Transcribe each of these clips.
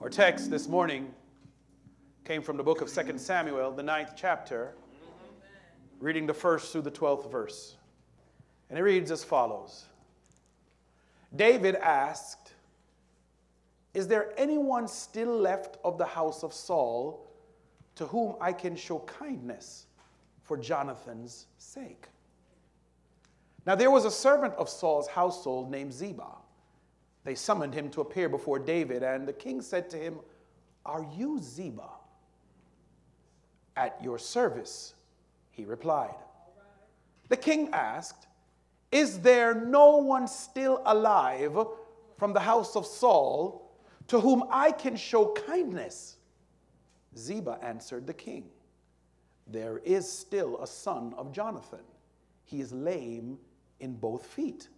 Our text this morning came from the book of 2 Samuel, the ninth chapter, reading the first through the 12th verse. And it reads as follows David asked, Is there anyone still left of the house of Saul to whom I can show kindness for Jonathan's sake? Now there was a servant of Saul's household named Ziba. They summoned him to appear before David, and the king said to him, Are you Ziba? At your service, he replied. The king asked, Is there no one still alive from the house of Saul to whom I can show kindness? Ziba answered the king, There is still a son of Jonathan. He is lame in both feet.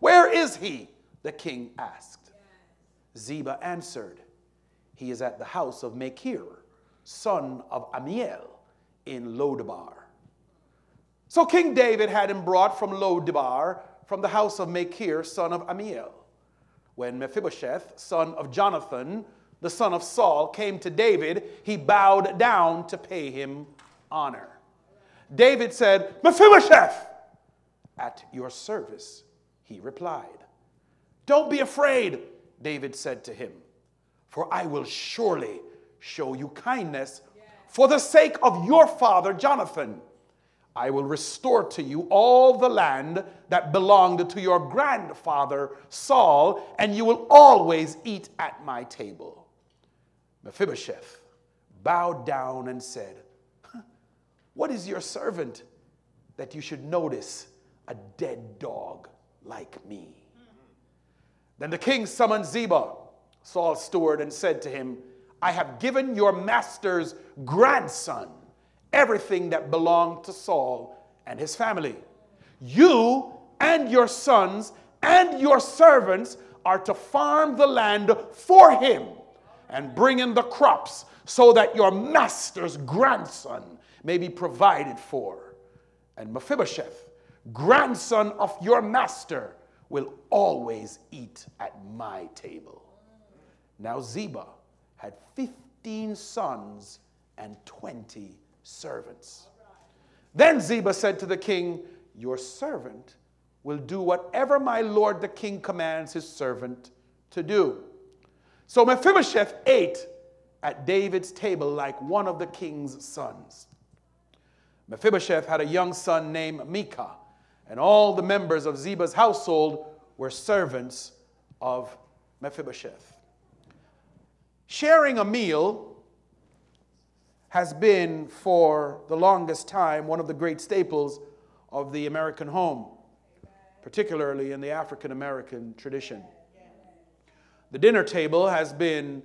Where is he? The king asked. Ziba answered, He is at the house of Machir, son of Amiel, in Lodabar. So King David had him brought from Lodabar, from the house of Machir, son of Amiel. When Mephibosheth, son of Jonathan, the son of Saul, came to David, he bowed down to pay him honor. David said, Mephibosheth, at your service, he replied. Don't be afraid, David said to him, for I will surely show you kindness for the sake of your father Jonathan. I will restore to you all the land that belonged to your grandfather Saul, and you will always eat at my table. Mephibosheth bowed down and said, What is your servant that you should notice a dead dog like me? Then the king summoned Ziba, Saul's steward, and said to him, I have given your master's grandson everything that belonged to Saul and his family. You and your sons and your servants are to farm the land for him and bring in the crops so that your master's grandson may be provided for. And Mephibosheth, grandson of your master, will always eat at my table. Now Ziba had 15 sons and 20 servants. Then Ziba said to the king, Your servant will do whatever my lord the king commands his servant to do. So Mephibosheth ate at David's table like one of the king's sons. Mephibosheth had a young son named Micah and all the members of Ziba's household were servants of Mephibosheth. Sharing a meal has been, for the longest time, one of the great staples of the American home, particularly in the African American tradition. The dinner table has been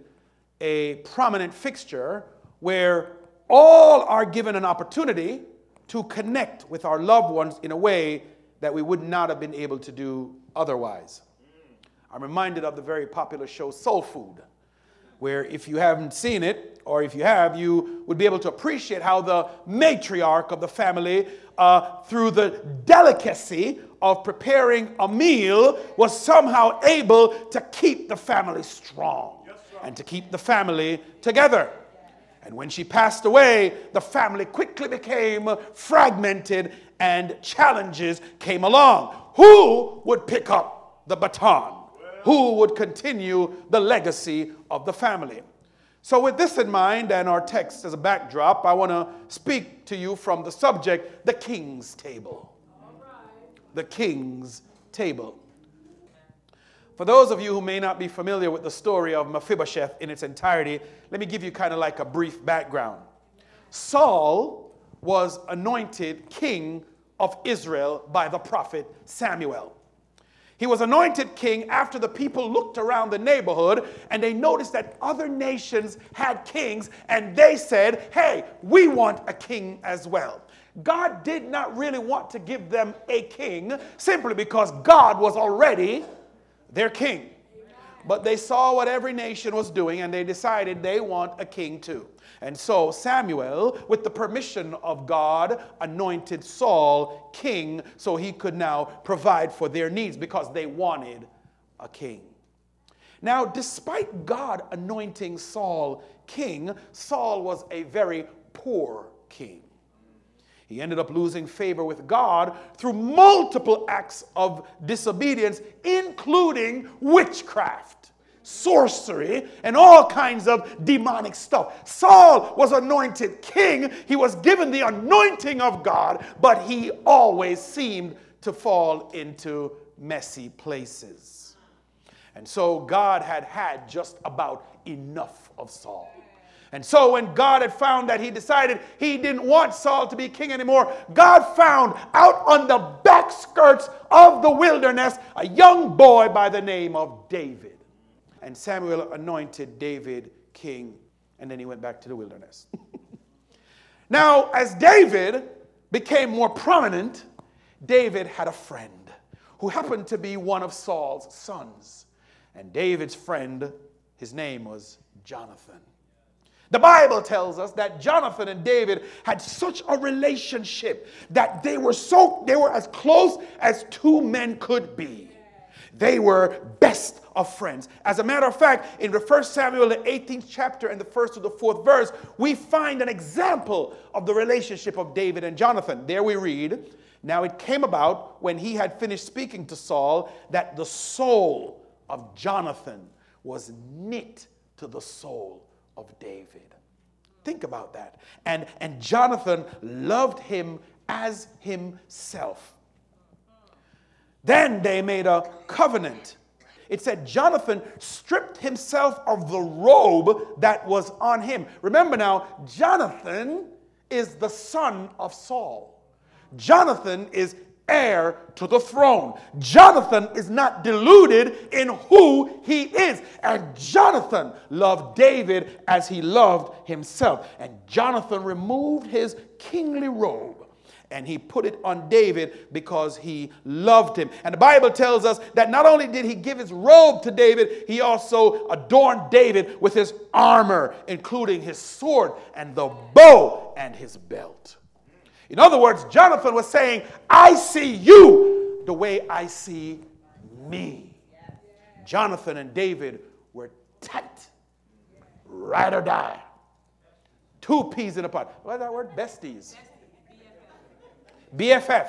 a prominent fixture where all are given an opportunity to connect with our loved ones in a way that we would not have been able to do otherwise. I'm reminded of the very popular show Soul Food, where if you haven't seen it, or if you have, you would be able to appreciate how the matriarch of the family, uh, through the delicacy of preparing a meal, was somehow able to keep the family strong and to keep the family together. And when she passed away, the family quickly became fragmented and challenges came along. Who would pick up the baton? Who would continue the legacy of the family? So, with this in mind and our text as a backdrop, I want to speak to you from the subject the King's Table. The King's Table. For those of you who may not be familiar with the story of Mephibosheth in its entirety, let me give you kind of like a brief background. Saul was anointed king of Israel by the prophet Samuel. He was anointed king after the people looked around the neighborhood and they noticed that other nations had kings and they said, Hey, we want a king as well. God did not really want to give them a king simply because God was already their king. But they saw what every nation was doing and they decided they want a king too. And so Samuel, with the permission of God, anointed Saul king so he could now provide for their needs because they wanted a king. Now, despite God anointing Saul king, Saul was a very poor king. He ended up losing favor with God through multiple acts of disobedience, including witchcraft, sorcery, and all kinds of demonic stuff. Saul was anointed king. He was given the anointing of God, but he always seemed to fall into messy places. And so God had had just about enough of Saul. And so when God had found that he decided he didn't want Saul to be king anymore, God found out on the back skirts of the wilderness a young boy by the name of David. And Samuel anointed David king, and then he went back to the wilderness. now, as David became more prominent, David had a friend who happened to be one of Saul's sons. And David's friend, his name was Jonathan. The Bible tells us that Jonathan and David had such a relationship that they were so they were as close as two men could be. They were best of friends. As a matter of fact, in the first Samuel, the 18th chapter and the first to the fourth verse, we find an example of the relationship of David and Jonathan. There we read, Now it came about when he had finished speaking to Saul that the soul of Jonathan was knit to the soul of David. Think about that. And, and Jonathan loved him as himself. Then they made a covenant. It said Jonathan stripped himself of the robe that was on him. Remember now, Jonathan is the son of Saul. Jonathan is heir to the throne. Jonathan is not deluded in who he is. And Jonathan loved David as he loved himself. And Jonathan removed his kingly robe and he put it on David because he loved him. And the Bible tells us that not only did he give his robe to David, he also adorned David with his armor, including his sword and the bow and his belt. In other words, Jonathan was saying, I see you the way I see me. Jonathan and David were tight, ride or die. Two peas in a pot. What is that word? Besties. BFF.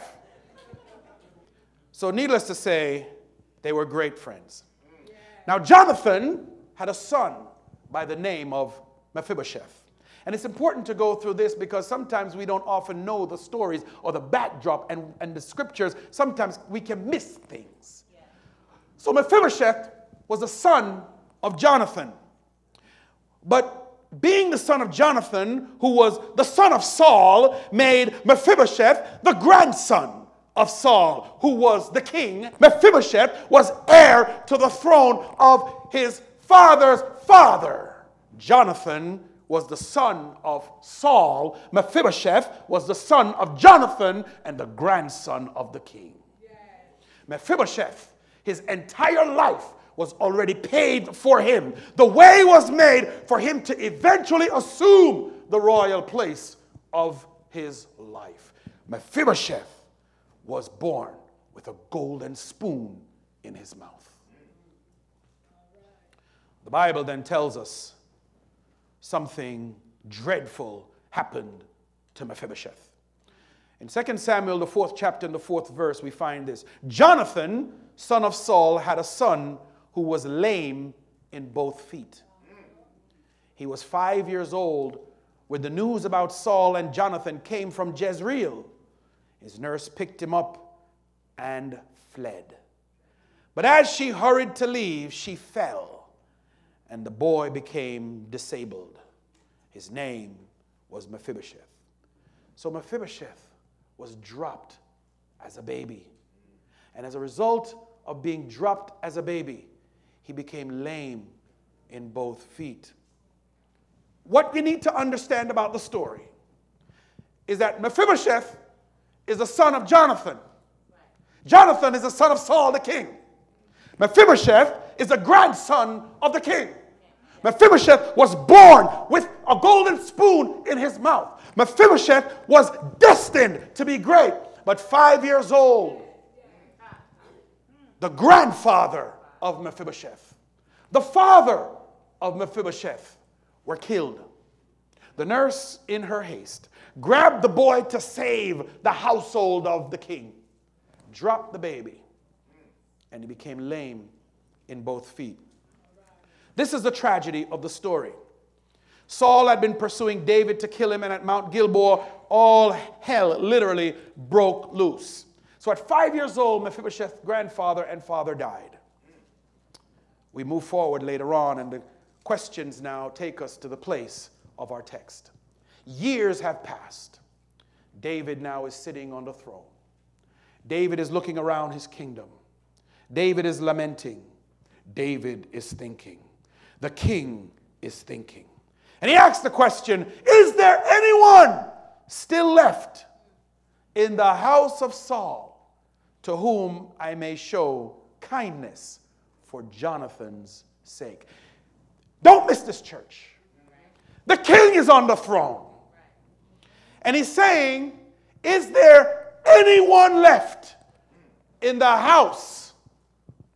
So, needless to say, they were great friends. Now, Jonathan had a son by the name of Mephibosheth. And it's important to go through this because sometimes we don't often know the stories or the backdrop and, and the scriptures. Sometimes we can miss things. So Mephibosheth was the son of Jonathan. But being the son of Jonathan, who was the son of Saul, made Mephibosheth the grandson of Saul, who was the king. Mephibosheth was heir to the throne of his father's father. Jonathan was the son of Saul. Mephibosheth was the son of Jonathan and the grandson of the king. Mephibosheth, his entire life was already paid for him. The way was made for him to eventually assume the royal place of his life. Mephibosheth was born with a golden spoon in his mouth. The Bible then tells us something dreadful happened to Mephibosheth. In 2 Samuel, the fourth chapter and the fourth verse, we find this Jonathan, son of Saul, had a son who was lame in both feet. He was five years old when the news about Saul and Jonathan came from Jezreel. His nurse picked him up and fled. But as she hurried to leave, she fell and the boy became disabled. His name was Mephibosheth. So Mephibosheth was dropped as a baby. And as a result of being dropped as a baby, he became lame in both feet. What you need to understand about the story is that Mephibosheth is the son of Jonathan. Jonathan is the son of Saul the king. Mephibosheth is the grandson of the king. Mephibosheth was born with a golden spoon in his mouth. Mephibosheth was destined to be great, but five years old, the grandfather of Mephibosheth the father of Mephibosheth, were killed. The nurse, in her haste, grabbed the boy to save the household of the king, dropped the baby, and he became lame in both feet. This is the tragedy of the story. Saul had been pursuing David to kill him, and at Mount Gilboa, all hell literally broke loose. So at five years old, Mephibosheth's grandfather and father died. We move forward later on, and the questions now take us to the place of our text. Years have passed. David now is sitting on the throne. David is looking around his kingdom. David is lamenting. David is thinking. The king is thinking. And he asks the question Is there anyone still left in the house of Saul to whom I may show kindness for Jonathan's sake? Don't miss this church. The king is on the throne. And he's saying, Is there anyone left in the house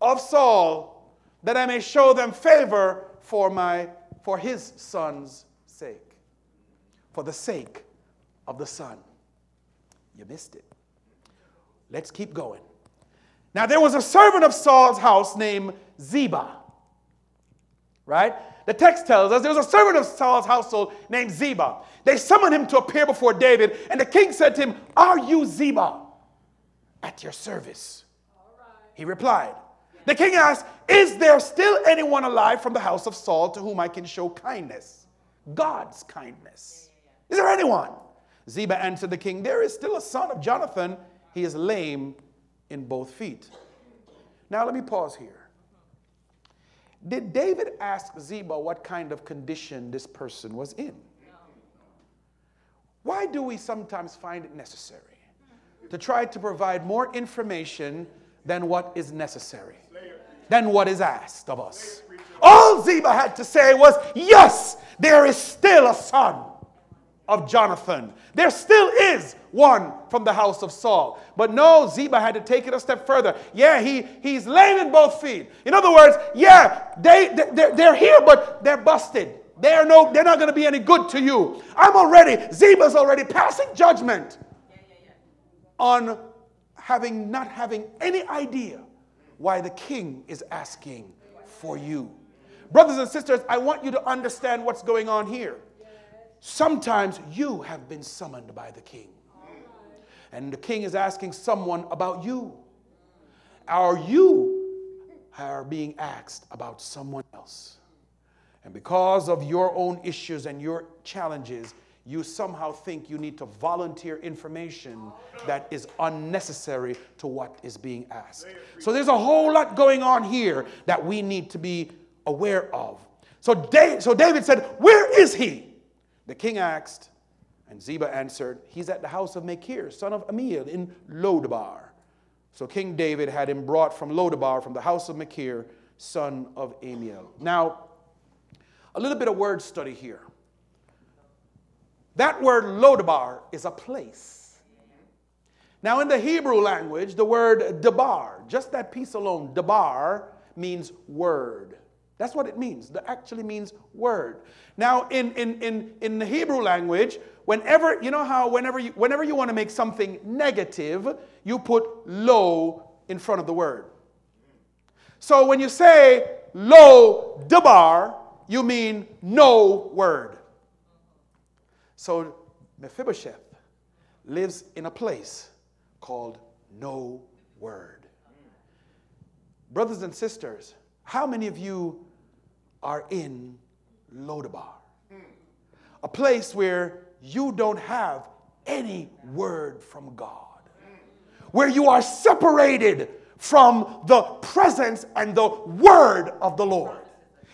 of Saul that I may show them favor for, my, for his son's sake? For the sake of the son. You missed it. Let's keep going. Now, there was a servant of Saul's house named Ziba. Right? The text tells us there was a servant of Saul's household named Ziba. They summoned him to appear before David, and the king said to him, Are you Ziba? At your service. He replied. The king asked, Is there still anyone alive from the house of Saul to whom I can show kindness? God's kindness. Is there anyone? Ziba answered the king, There is still a son of Jonathan. He is lame in both feet. Now let me pause here. Did David ask Ziba what kind of condition this person was in? Why do we sometimes find it necessary to try to provide more information than what is necessary, than what is asked of us? All Ziba had to say was, Yes, there is still a son of Jonathan. There still is one from the house of Saul. But no, Ziba had to take it a step further. Yeah, he, he's lame in both feet. In other words, yeah, they, they, they're here, but they're busted. They're, no, they're not going to be any good to you. I'm already, Ziba's already passing judgment on having not having any idea why the king is asking for you. Brothers and sisters, I want you to understand what's going on here. Sometimes you have been summoned by the king. And the king is asking someone about you. Are you are being asked about someone else? And because of your own issues and your challenges, you somehow think you need to volunteer information that is unnecessary to what is being asked. So there's a whole lot going on here that we need to be aware of. So, David, so David said, Where is he? The king asked, and Ziba answered, He's at the house of Machir, son of Amiel, in Lodabar. So King David had him brought from Lodabar, from the house of Machir, son of Amiel. Now, a little bit of word study here. That word Lodabar is a place. Now, in the Hebrew language, the word Debar, just that piece alone, Debar, means word. That's what it means. That actually means word. Now, in, in, in, in the Hebrew language, whenever, you know how whenever you, whenever you want to make something negative, you put lo in front of the word. So when you say lo debar, you mean no word. So Mephibosheth lives in a place called no word. Brothers and sisters, how many of you are in Lodabar, a place where you don't have any word from God, where you are separated from the presence and the word of the Lord.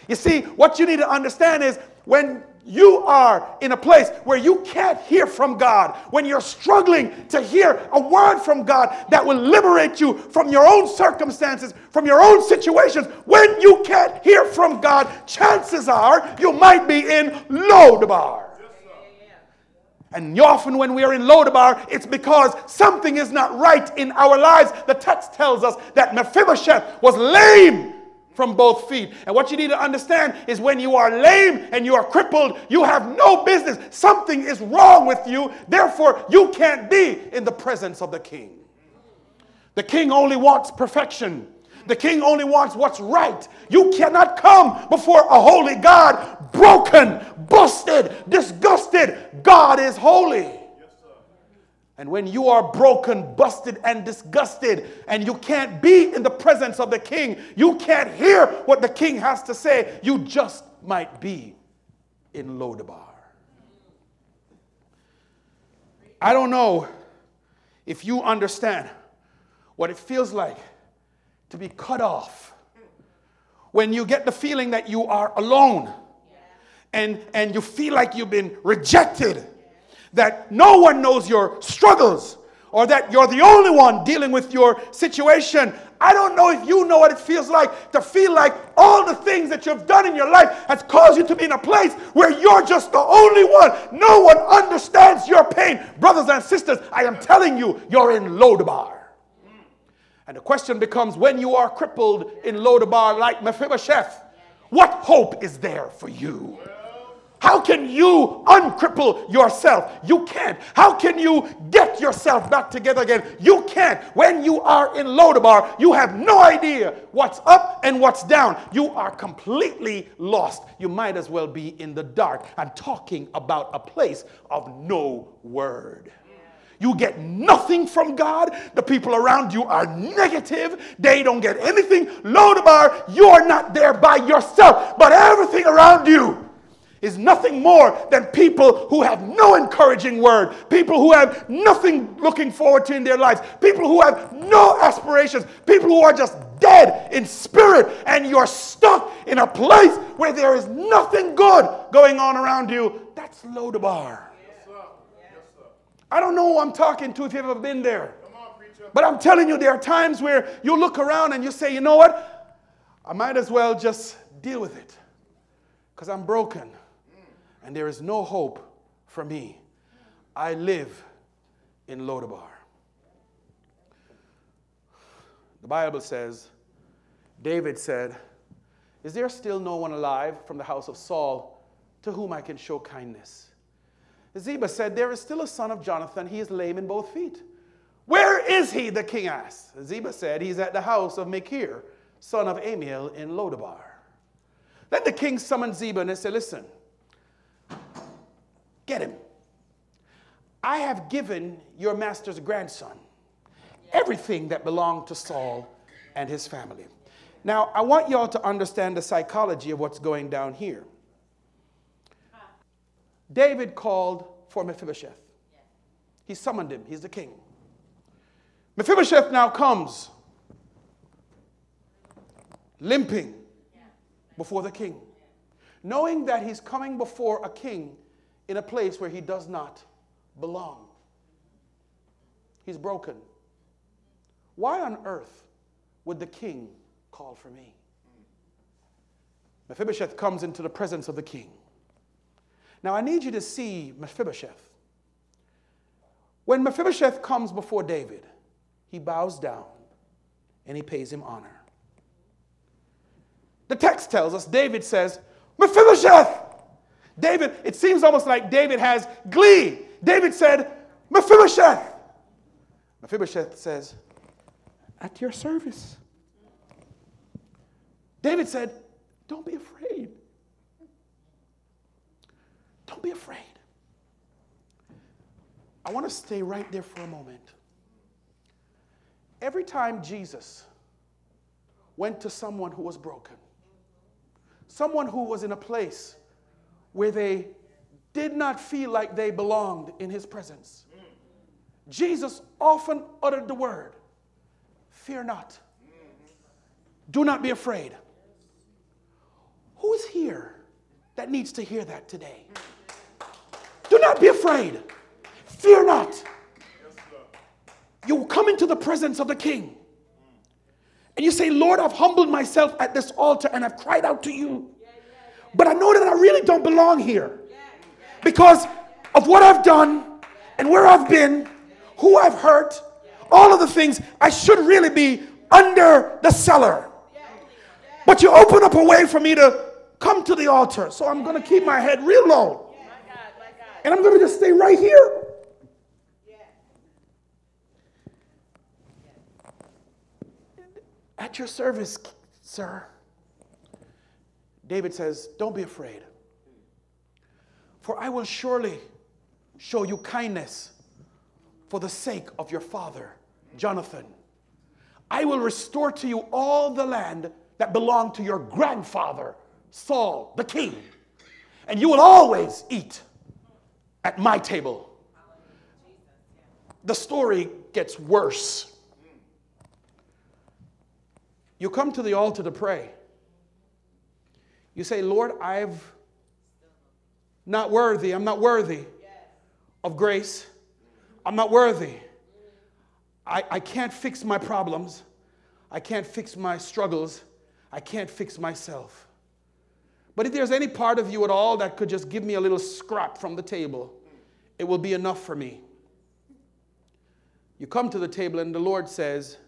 You see, what you need to understand is when you are in a place where you can't hear from God, when you're struggling to hear a word from God that will liberate you from your own circumstances, from your own situations, when you can't hear from God, chances are you might be in Lodabar. And often when we are in Lodabar, it's because something is not right in our lives. The text tells us that Mephibosheth was lame from both feet. And what you need to understand is when you are lame and you are crippled, you have no business. Something is wrong with you. Therefore, you can't be in the presence of the king. The king only wants perfection. The king only wants what's right. You cannot come before a holy God broken, busted, disgusted. God is holy. And when you are broken, busted, and disgusted, and you can't be in the presence of the king, you can't hear what the king has to say, you just might be in Lodabar. I don't know if you understand what it feels like to be cut off when you get the feeling that you are alone and, and you feel like you've been rejected that no one knows your struggles or that you're the only one dealing with your situation. I don't know if you know what it feels like to feel like all the things that you've done in your life has caused you to be in a place where you're just the only one. No one understands your pain. Brothers and sisters, I am telling you, you're in Lodabar. And the question becomes when you are crippled in Lodabar like Mephibosheth, what hope is there for you? How can you uncripple yourself? You can't. How can you get yourself back together again? You can't. When you are in Lodabar, you have no idea what's up and what's down. You are completely lost. You might as well be in the dark. I'm talking about a place of no word. You get nothing from God. The people around you are negative. They don't get anything. Lodabar, you are not there by yourself, but everything around you is nothing more than people who have no encouraging word, people who have nothing looking forward to in their lives, people who have no aspirations, people who are just dead in spirit, and you're stuck in a place where there is nothing good going on around you. That's Lodabar. I don't know who I'm talking to if you've ever been there. but I'm telling you, there are times where you look around and you say, you know what? I might as well just deal with it because I'm broken and there is no hope for me. I live in Lodabar. The Bible says, David said, Is there still no one alive from the house of Saul to whom I can show kindness? Ziba said, There is still a son of Jonathan. He is lame in both feet. Where is he? The king asked. Ziba said, He's at the house of Machir, son of Amiel in Lodabar. Then the king summoned Ziba and said, Listen, Get him. I have given your master's grandson everything that belonged to Saul and his family. Now, I want y'all to understand the psychology of what's going down here. David called for Mephibosheth. He summoned him, he's the king. Mephibosheth now comes limping before the king, knowing that he's coming before a king in a place where he does not belong. He's broken. Why on earth would the king call for me? Mephibosheth comes into the presence of the king. Now, I need you to see Mephibosheth. When Mephibosheth comes before David, he bows down and he pays him honor. The text tells us, David says, Mephibosheth! David, it seems almost like David has glee. David said, Mephibosheth. Mephibosheth says, At your service. David said, Don't be afraid. Don't be afraid. I want to stay right there for a moment. Every time Jesus went to someone who was broken, someone who was in a place where they did not feel like they belonged in his presence. Jesus often uttered the word, Fear not. Do not be afraid. Who is here that needs to hear that today? Do not be afraid. Fear not. You come into the presence of the king and you say, Lord, I've humbled myself at this altar and I've cried out to you. But I know that I really don't belong here because of what I've done and where I've been, who I've hurt, all of the things. I should really be under the cellar. But you open up a way for me to come to the altar. So I'm going to keep my head real low. And I'm going to just stay right here. At your service, sir. David says, Don't be afraid, for I will surely show you kindness for the sake of your father, Jonathan. I will restore to you all the land that belonged to your grandfather, Saul, the king, and you will always eat at my table. The story gets worse. You come to the altar to pray. You say, Lord, I've not worthy, I'm not worthy of grace. I'm not worthy. I, I can't fix my problems. I can't fix my struggles. I can't fix myself. But if there's any part of you at all that could just give me a little scrap from the table, it will be enough for me. You come to the table and the Lord says,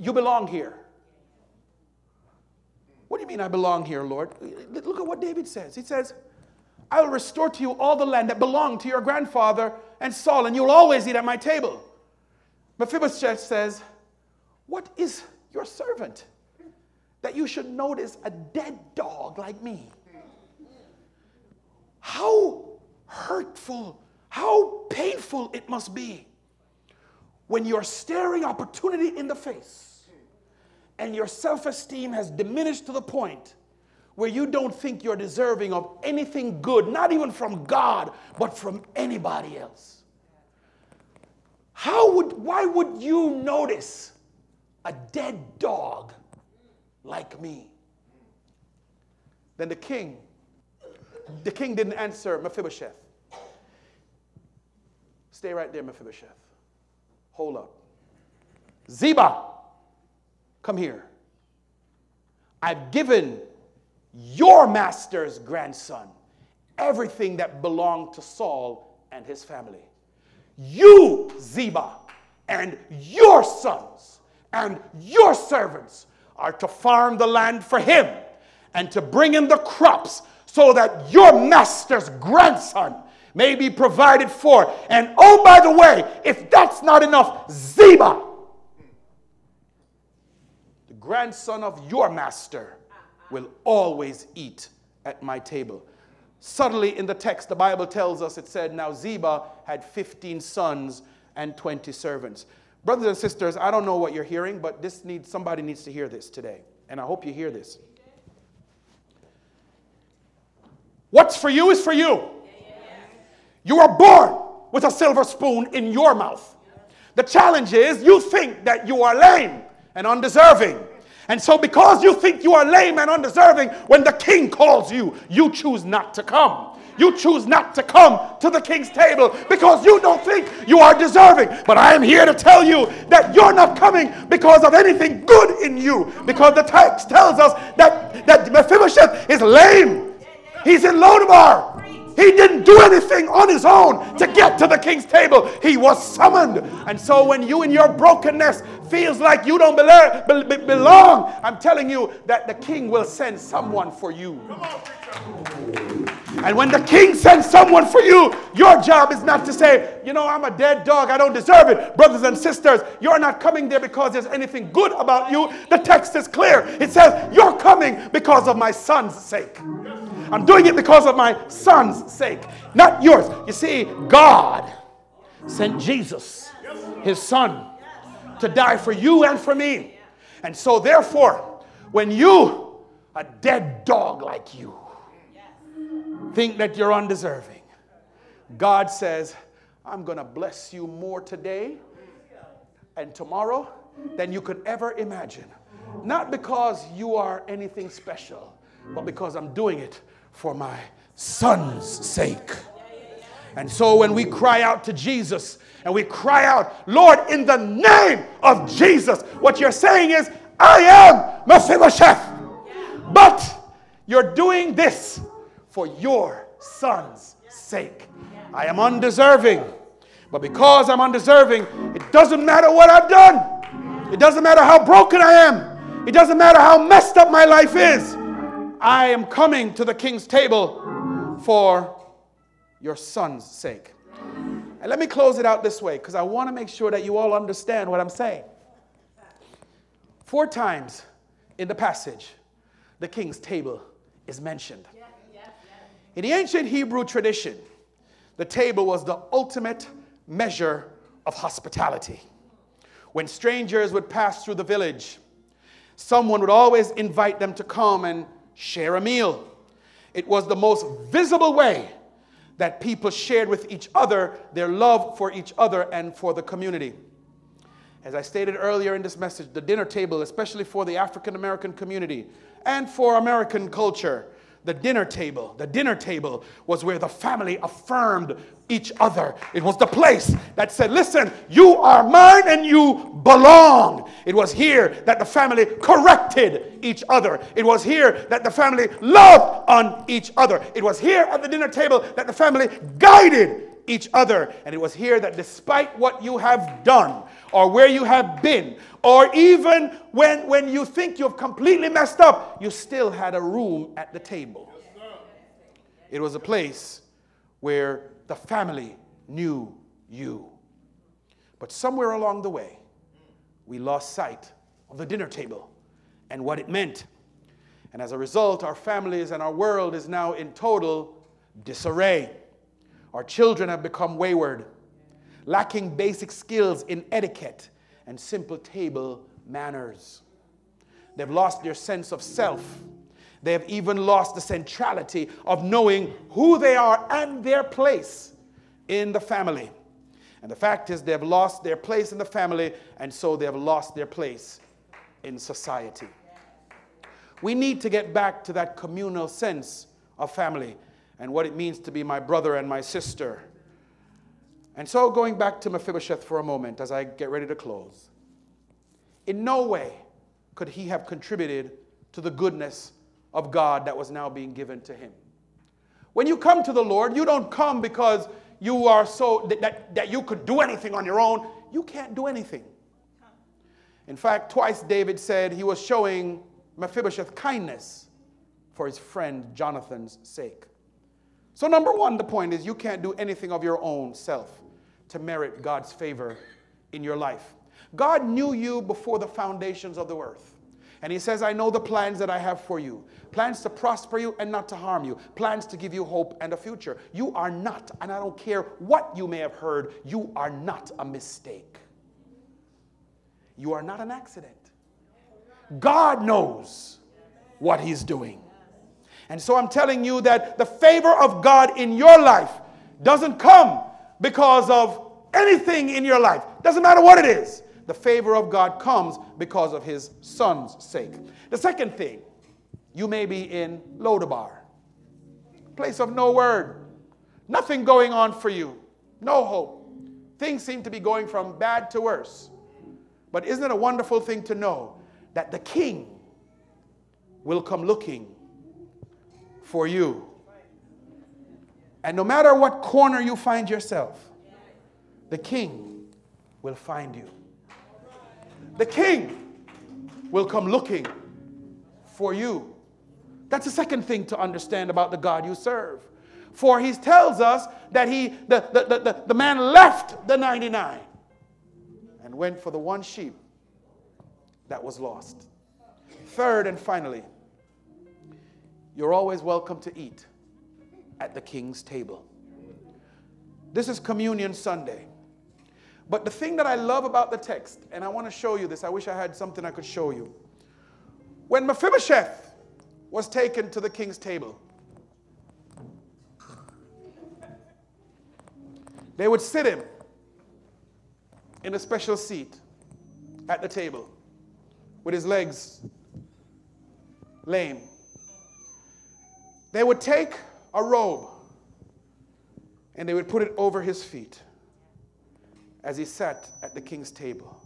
You belong here. What do you mean I belong here, Lord? Look at what David says. He says, I will restore to you all the land that belonged to your grandfather and Saul, and you'll always eat at my table. Mephibosheth says, What is your servant that you should notice a dead dog like me? How hurtful, how painful it must be when you're staring opportunity in the face and your self esteem has diminished to the point where you don't think you're deserving of anything good, not even from God, but from anybody else. How would, why would you notice a dead dog like me? Then the king, the king didn't answer Mephibosheth. Stay right there, Mephibosheth. Hold up. Ziba, come here. I've given your master's grandson everything that belonged to Saul and his family. You, Ziba, and your sons and your servants are to farm the land for him and to bring in the crops so that your master's grandson may be provided for. And oh, by the way, if that's not enough, Ziba, grandson of your master, will always eat at my table. Subtly in the text, the Bible tells us it said, Now Ziba had 15 sons and 20 servants. Brothers and sisters, I don't know what you're hearing, but this needs, somebody needs to hear this today. And I hope you hear this. What's for you is for you. You are born with a silver spoon in your mouth. The challenge is you think that you are lame and undeserving. And so, because you think you are lame and undeserving, when the king calls you, you choose not to come. You choose not to come to the king's table because you don't think you are deserving. But I am here to tell you that you're not coming because of anything good in you. Because the text tells us that, that Mephibosheth is lame, he's in Lodabar. He didn't do anything on his own to get to the king's table. He was summoned. And so when you in your brokenness feels like you don't belong, I'm telling you that the king will send someone for you. And when the king sends someone for you, your job is not to say, you know, I'm a dead dog, I don't deserve it. Brothers and sisters, you're not coming there because there's anything good about you. The text is clear. It says, You're coming because of my son's sake. I'm doing it because of my son's sake, not yours. You see, God sent Jesus, his son, to die for you and for me. And so, therefore, when you, a dead dog like you, think that you're undeserving, God says, I'm going to bless you more today and tomorrow than you could ever imagine. Not because you are anything special, but because I'm doing it for my son's sake. And so when we cry out to Jesus and we cry out, Lord, in the name of Jesus, what you're saying is, I am Mephibosheth. But you're doing this for your son's sake. I am undeserving. But because I'm undeserving, it doesn't matter what I've done. It doesn't matter how broken I am. It doesn't matter how messed up my life is. I am coming to the king's table for your son's sake. And let me close it out this way because I want to make sure that you all understand what I'm saying. Four times in the passage, the king's table is mentioned. In the ancient Hebrew tradition, the table was the ultimate measure of hospitality. When strangers would pass through the village, someone would always invite them to come and share a meal. It was the most visible way that people shared with each other their love for each other and for the community. As I stated earlier in this message, the dinner table, especially for the African American community and for American culture, the dinner table. The dinner table was where the family affirmed each other. It was the place that said, Listen, you are mine and you belong. It was here that the family corrected each other. It was here that the family loved on each other. It was here at the dinner table that the family guided each other. And it was here that despite what you have done, or where you have been, or even when, when you think you've completely messed up, you still had a room at the table. It was a place where the family knew you. But somewhere along the way, we lost sight of the dinner table and what it meant. And as a result, our families and our world is now in total disarray. Our children have become wayward lacking basic skills in etiquette and simple table manners. They've lost their sense of self. They have even lost the centrality of knowing who they are and their place in the family. And the fact is, they've lost their place in the family, and so they have lost their place in society. We need to get back to that communal sense of family and what it means to be my brother and my sister and so, going back to Mephibosheth for a moment as I get ready to close, in no way could he have contributed to the goodness of God that was now being given to him. When you come to the Lord, you don't come because you are so that, that, that you could do anything on your own. You can't do anything. In fact, twice David said he was showing Mephibosheth kindness for his friend Jonathan's sake. So, number one, the point is you can't do anything of your own self to merit God's favor in your life. God knew you before the foundations of the earth. And he says, I know the plans that I have for you plans to prosper you and not to harm you, plans to give you hope and a future. You are not, and I don't care what you may have heard, you are not a mistake. You are not an accident. God knows what he's doing. And so I'm telling you that the favor of God in your life doesn't come because of anything in your life. Doesn't matter what it is. The favor of God comes because of his son's sake. The second thing, you may be in Lodabar, place of no word, nothing going on for you, no hope. Things seem to be going from bad to worse. But isn't it a wonderful thing to know that the king will come looking for you? And no matter what corner you find yourself, the king will find you. The king will come looking for you. That's the second thing to understand about the God you serve. For he tells us that he, the, the, the, the, man left the 99 and went for the one sheep that was lost. Third and finally, you're always welcome to eat at the king's table. This is Communion Sunday. But the thing that I love about the text, and I want to show you this, I wish I had something I could show you. When Mephibosheth was taken to the king's table, they would sit him in a special seat at the table with his legs lame. They would take a robe and they would put it over his feet as he sat at the king's table.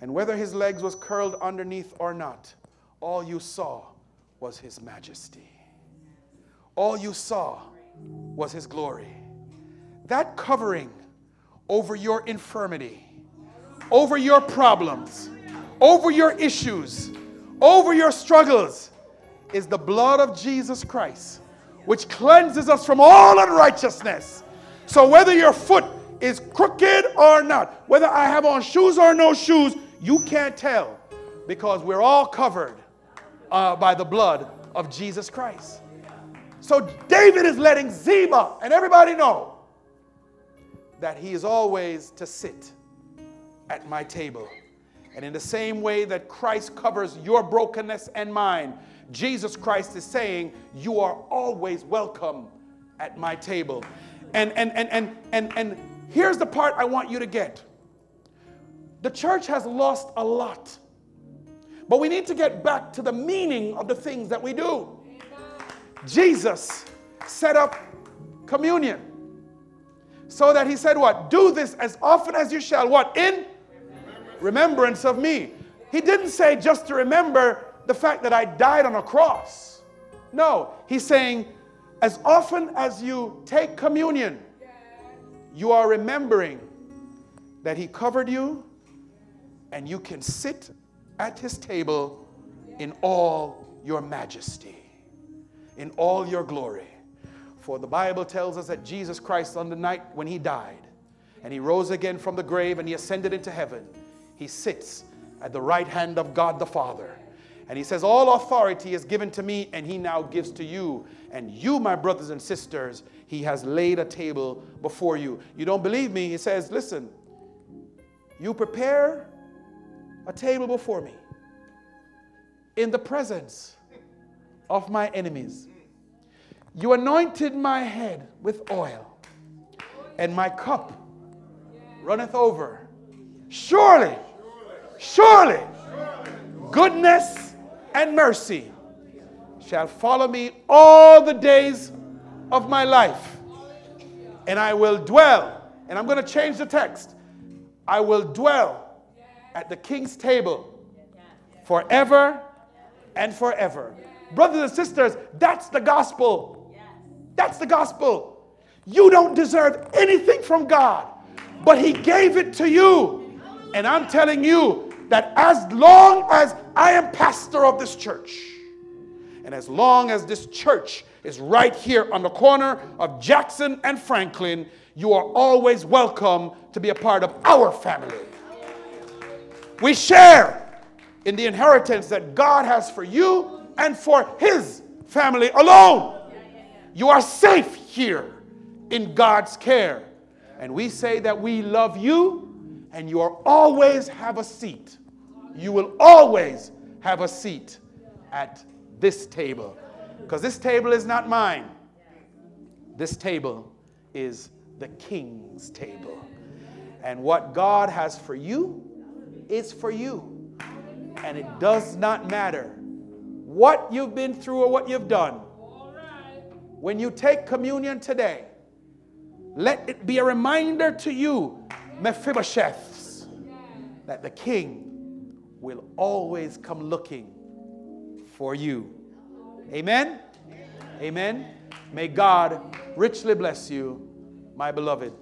And whether his legs was curled underneath or not, all you saw was his majesty. All you saw was his glory. That covering over your infirmity, over your problems, over your issues, over your struggles, is the blood of Jesus Christ, which cleanses us from all unrighteousness. So whether your foot is crooked or not, whether I have on shoes or no shoes, you can't tell because we're all covered uh, by the blood of Jesus Christ. So David is letting Ziba and everybody know that he is always to sit at my table. And in the same way that Christ covers your brokenness and mine, Jesus Christ is saying, You are always welcome at my table. And, and, and, and, and, and here's the part I want you to get the church has lost a lot, but we need to get back to the meaning of the things that we do. Jesus set up communion so that he said, What? Do this as often as you shall. What? In remembrance of me. He didn't say just to remember the fact that I died on a cross. No, he's saying, as often as you take communion, you are remembering that he covered you and you can sit at his table in all your majesty, in all your glory. For the Bible tells us that Jesus Christ, on the night when he died, and he rose again from the grave and he ascended into heaven, he sits at the right hand of God the Father. And he says, All authority is given to me, and he now gives to you. And you, my brothers and sisters, he has laid a table before you. You don't believe me? He says, Listen, you prepare a table before me in the presence of my enemies. You anointed my head with oil, and my cup runneth over. Surely, surely, goodness and mercy shall follow me all the days of my life. And I will dwell, and I'm going to change the text. I will dwell at the king's table forever and forever. Brothers and sisters, that's the gospel. That's the gospel. You don't deserve anything from God, but He gave it to you. And I'm telling you that as long as I am pastor of this church, and as long as this church is right here on the corner of Jackson and Franklin, you are always welcome to be a part of our family. We share in the inheritance that God has for you and for His family alone. You are safe here in God's care. And we say that we love you, and you always have a seat. You will always have a seat at this table. Because this table is not mine. This table is the king's table. And what God has for you is for you. And it does not matter what you've been through or what you've done. When you take communion today, let it be a reminder to you, Mephibosheths, that the king will always come looking for you. Amen? Amen. May God richly bless you, my beloved.